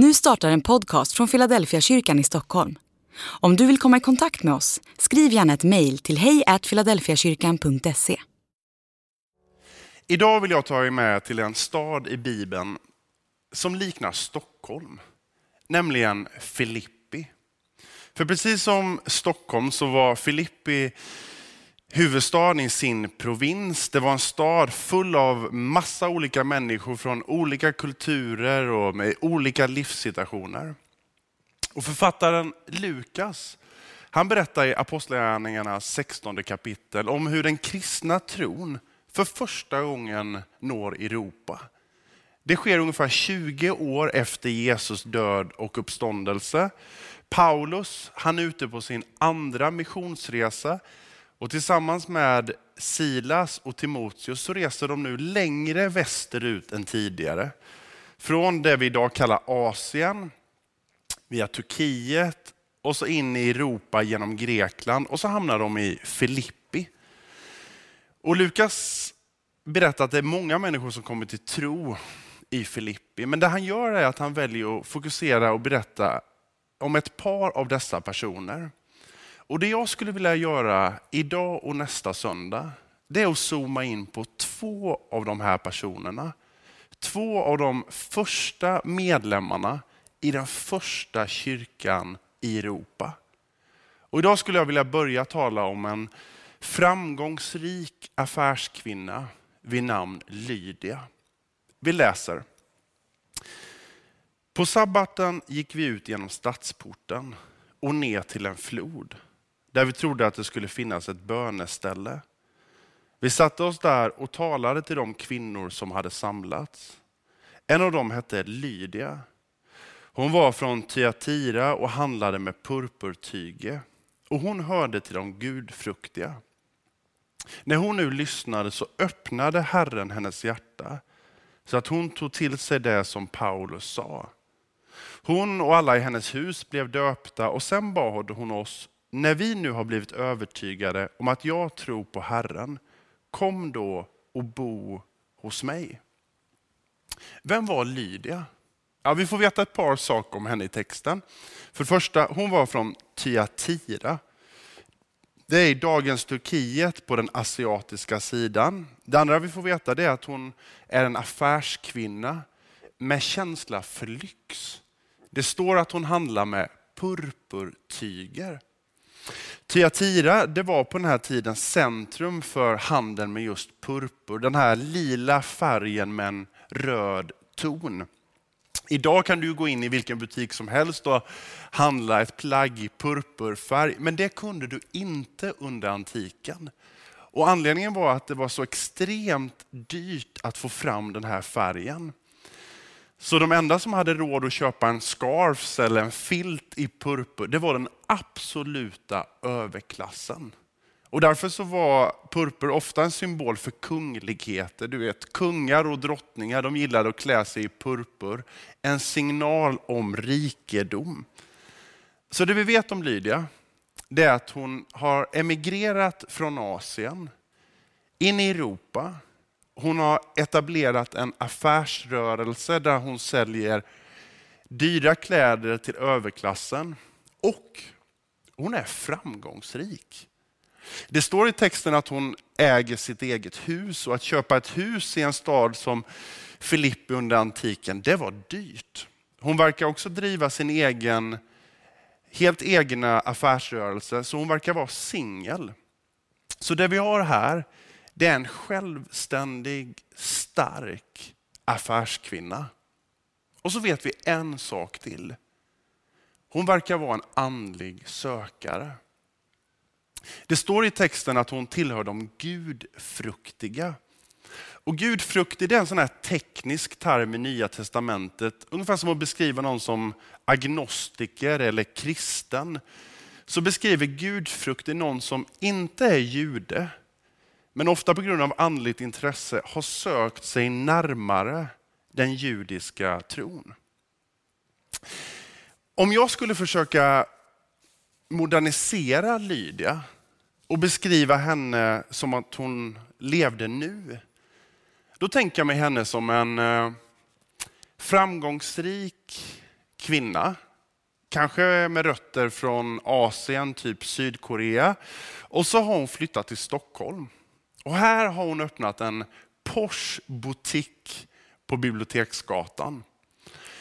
Nu startar en podcast från Philadelphia kyrkan i Stockholm. Om du vill komma i kontakt med oss, skriv gärna ett mejl till hejfiladelfiakyrkan.se. Idag vill jag ta er med till en stad i Bibeln som liknar Stockholm, nämligen Filippi. För precis som Stockholm så var Filippi huvudstaden i sin provins. Det var en stad full av massa olika människor från olika kulturer och med olika livssituationer. Och författaren Lukas, han berättar i Apostlagärningarna 16 kapitel om hur den kristna tron för första gången når Europa. Det sker ungefär 20 år efter Jesus död och uppståndelse. Paulus, han är ute på sin andra missionsresa och tillsammans med Silas och Timoteus så reser de nu längre västerut än tidigare. Från det vi idag kallar Asien, via Turkiet och så in i Europa genom Grekland och så hamnar de i Filippi. Och Lukas berättar att det är många människor som kommer till tro i Filippi. Men det han gör är att han väljer att fokusera och berätta om ett par av dessa personer. Och Det jag skulle vilja göra idag och nästa söndag, det är att zooma in på två av de här personerna. Två av de första medlemmarna i den första kyrkan i Europa. Och idag skulle jag vilja börja tala om en framgångsrik affärskvinna vid namn Lydia. Vi läser. På sabbaten gick vi ut genom stadsporten och ner till en flod där vi trodde att det skulle finnas ett böneställe. Vi satte oss där och talade till de kvinnor som hade samlats. En av dem hette Lydia. Hon var från Thyatira och handlade med purpurtyge och hon hörde till de gudfruktiga. När hon nu lyssnade så öppnade Herren hennes hjärta så att hon tog till sig det som Paulus sa. Hon och alla i hennes hus blev döpta och sen bad hon oss när vi nu har blivit övertygade om att jag tror på Herren, kom då och bo hos mig. Vem var Lydia? Ja, vi får veta ett par saker om henne i texten. För det första, hon var från Tiatira. Det är i dagens Turkiet på den asiatiska sidan. Det andra vi får veta är att hon är en affärskvinna med känsla för lyx. Det står att hon handlar med purpurtyger. Thyatira det var på den här tiden centrum för handeln med just purpur. Den här lila färgen med en röd ton. Idag kan du gå in i vilken butik som helst och handla ett plagg i purpurfärg, men det kunde du inte under antiken. Och anledningen var att det var så extremt dyrt att få fram den här färgen. Så de enda som hade råd att köpa en scarf eller en filt i purpur, det var den absoluta överklassen. Och därför så var purpur ofta en symbol för kungligheter. Du vet, kungar och drottningar de gillade att klä sig i purpur. En signal om rikedom. Så det vi vet om Lydia, det är att hon har emigrerat från Asien in i Europa hon har etablerat en affärsrörelse där hon säljer dyra kläder till överklassen och hon är framgångsrik. Det står i texten att hon äger sitt eget hus och att köpa ett hus i en stad som Filippi under antiken, det var dyrt. Hon verkar också driva sin egen, helt egna affärsrörelse, så hon verkar vara singel. Så det vi har här det är en självständig, stark affärskvinna. Och så vet vi en sak till. Hon verkar vara en andlig sökare. Det står i texten att hon tillhör de gudfruktiga. Och gudfruktig är en sån här teknisk term i Nya Testamentet. Ungefär som att beskriva någon som agnostiker eller kristen. Så beskriver gudfruktig någon som inte är jude, men ofta på grund av andligt intresse har sökt sig närmare den judiska tron. Om jag skulle försöka modernisera Lydia och beskriva henne som att hon levde nu, då tänker jag mig henne som en eh, framgångsrik kvinna, kanske med rötter från Asien, typ Sydkorea. Och så har hon flyttat till Stockholm. Och här har hon öppnat en Porsche-butik på Biblioteksgatan.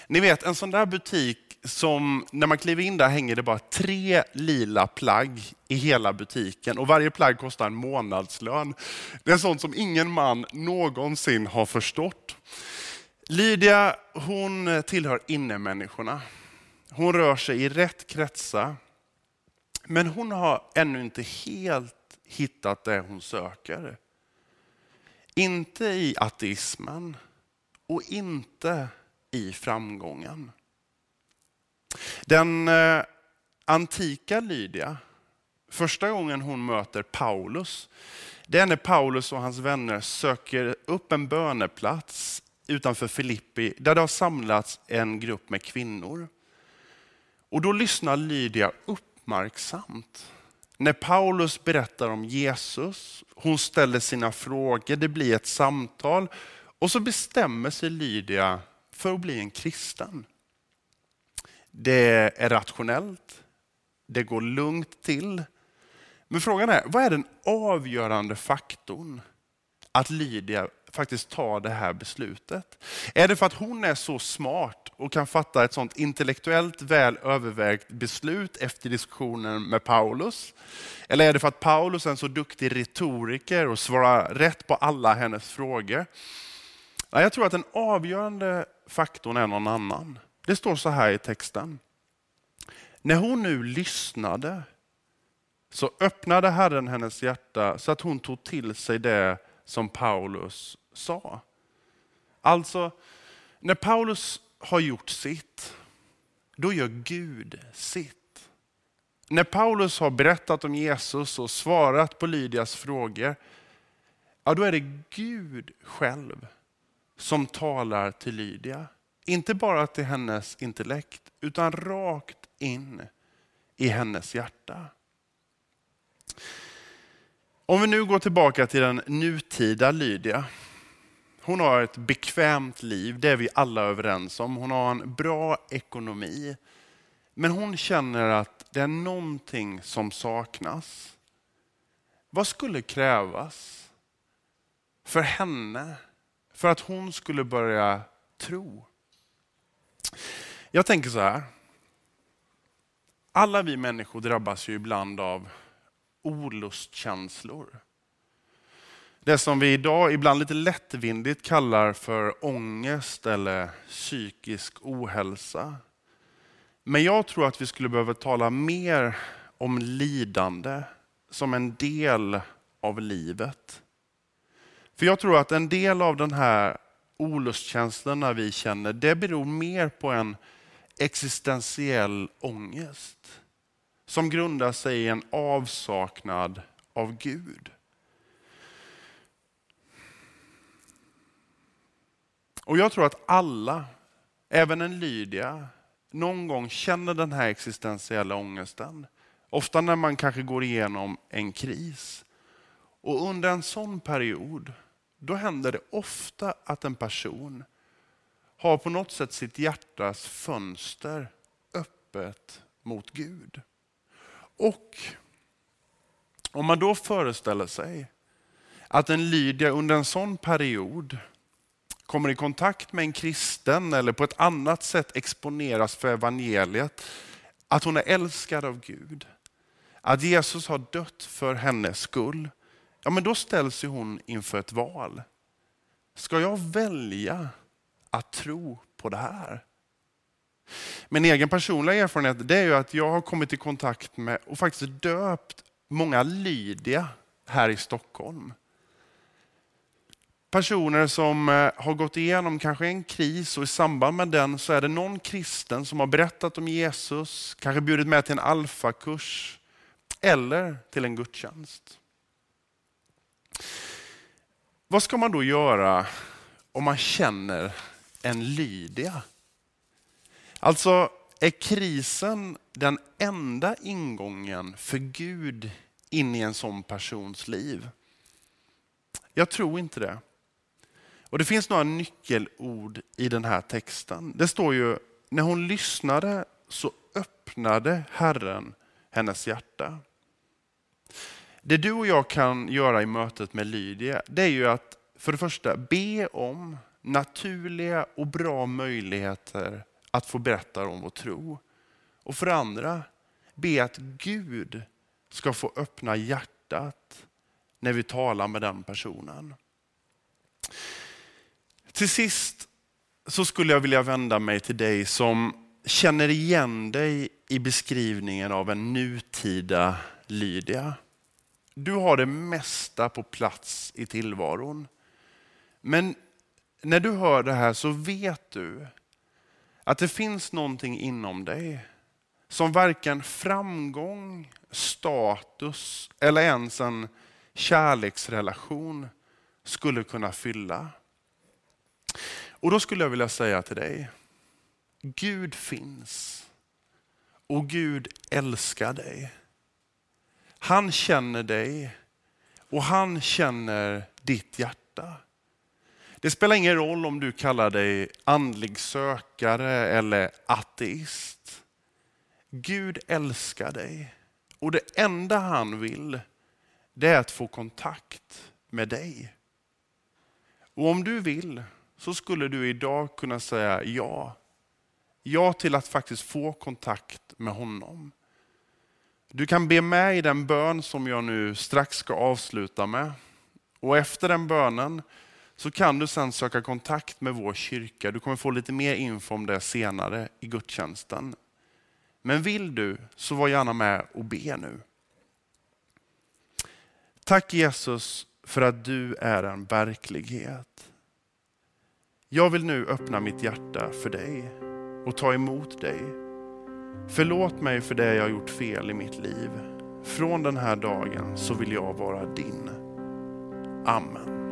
Ni vet en sån där butik som när man kliver in där hänger det bara tre lila plagg i hela butiken och varje plagg kostar en månadslön. Det är sånt som ingen man någonsin har förstått. Lydia hon tillhör innemänniskorna. Hon rör sig i rätt kretsar. Men hon har ännu inte helt hittat det hon söker. Inte i ateismen och inte i framgången. Den eh, antika Lydia, första gången hon möter Paulus, det är när Paulus och hans vänner söker upp en böneplats utanför Filippi där det har samlats en grupp med kvinnor. Och då lyssnar Lydia uppmärksamt. När Paulus berättar om Jesus, hon ställer sina frågor, det blir ett samtal och så bestämmer sig Lydia för att bli en kristen. Det är rationellt, det går lugnt till. Men frågan är, vad är den avgörande faktorn att Lydia faktiskt ta det här beslutet? Är det för att hon är så smart och kan fatta ett sånt intellektuellt väl övervägt beslut efter diskussionen med Paulus? Eller är det för att Paulus är en så duktig retoriker och svarar rätt på alla hennes frågor? Jag tror att den avgörande faktorn är någon annan. Det står så här i texten. När hon nu lyssnade så öppnade Herren hennes hjärta så att hon tog till sig det som Paulus sa. Alltså, när Paulus har gjort sitt, då gör Gud sitt. När Paulus har berättat om Jesus och svarat på Lydias frågor, ja då är det Gud själv som talar till Lydia. Inte bara till hennes intellekt, utan rakt in i hennes hjärta. Om vi nu går tillbaka till den nutida Lydia. Hon har ett bekvämt liv, det är vi alla överens om. Hon har en bra ekonomi. Men hon känner att det är någonting som saknas. Vad skulle krävas för henne för att hon skulle börja tro? Jag tänker så här. Alla vi människor drabbas ju ibland av olustkänslor. Det som vi idag ibland lite lättvindigt kallar för ångest eller psykisk ohälsa. Men jag tror att vi skulle behöva tala mer om lidande som en del av livet. För jag tror att en del av den här olustkänslorna vi känner, det beror mer på en existentiell ångest som grundar sig i en avsaknad av Gud. Och jag tror att alla, även en Lydia, någon gång känner den här existentiella ångesten. Ofta när man kanske går igenom en kris. Och under en sån period, då händer det ofta att en person har på något sätt sitt hjärtas fönster öppet mot Gud. Och om man då föreställer sig att en Lydia under en sån period kommer i kontakt med en kristen eller på ett annat sätt exponeras för evangeliet, att hon är älskad av Gud, att Jesus har dött för hennes skull, ja men då ställs hon inför ett val. Ska jag välja att tro på det här? Min egen personliga erfarenhet det är ju att jag har kommit i kontakt med och faktiskt döpt många Lydia här i Stockholm. Personer som eh, har gått igenom kanske en kris och i samband med den så är det någon kristen som har berättat om Jesus, kanske bjudit med till en alfakurs eller till en gudstjänst. Vad ska man då göra om man känner en Lydia? Alltså, är krisen den enda ingången för Gud in i en sån persons liv? Jag tror inte det. Och Det finns några nyckelord i den här texten. Det står ju när hon lyssnade så öppnade Herren hennes hjärta. Det du och jag kan göra i mötet med Lydia, det är ju att för det första be om naturliga och bra möjligheter att få berätta om vår tro. Och för det andra, be att Gud ska få öppna hjärtat när vi talar med den personen. Till sist så skulle jag vilja vända mig till dig som känner igen dig i beskrivningen av en nutida Lydia. Du har det mesta på plats i tillvaron. Men när du hör det här så vet du att det finns någonting inom dig som varken framgång, status eller ens en kärleksrelation skulle kunna fylla. Och då skulle jag vilja säga till dig, Gud finns och Gud älskar dig. Han känner dig och han känner ditt hjärta. Det spelar ingen roll om du kallar dig andlig sökare eller ateist. Gud älskar dig och det enda han vill det är att få kontakt med dig. Och om du vill så skulle du idag kunna säga ja. Ja till att faktiskt få kontakt med honom. Du kan be med i den bön som jag nu strax ska avsluta med. Och efter den bönen så kan du sedan söka kontakt med vår kyrka. Du kommer få lite mer info om det senare i gudstjänsten. Men vill du så var gärna med och be nu. Tack Jesus för att du är en verklighet. Jag vill nu öppna mitt hjärta för dig och ta emot dig. Förlåt mig för det jag gjort fel i mitt liv. Från den här dagen så vill jag vara din. Amen.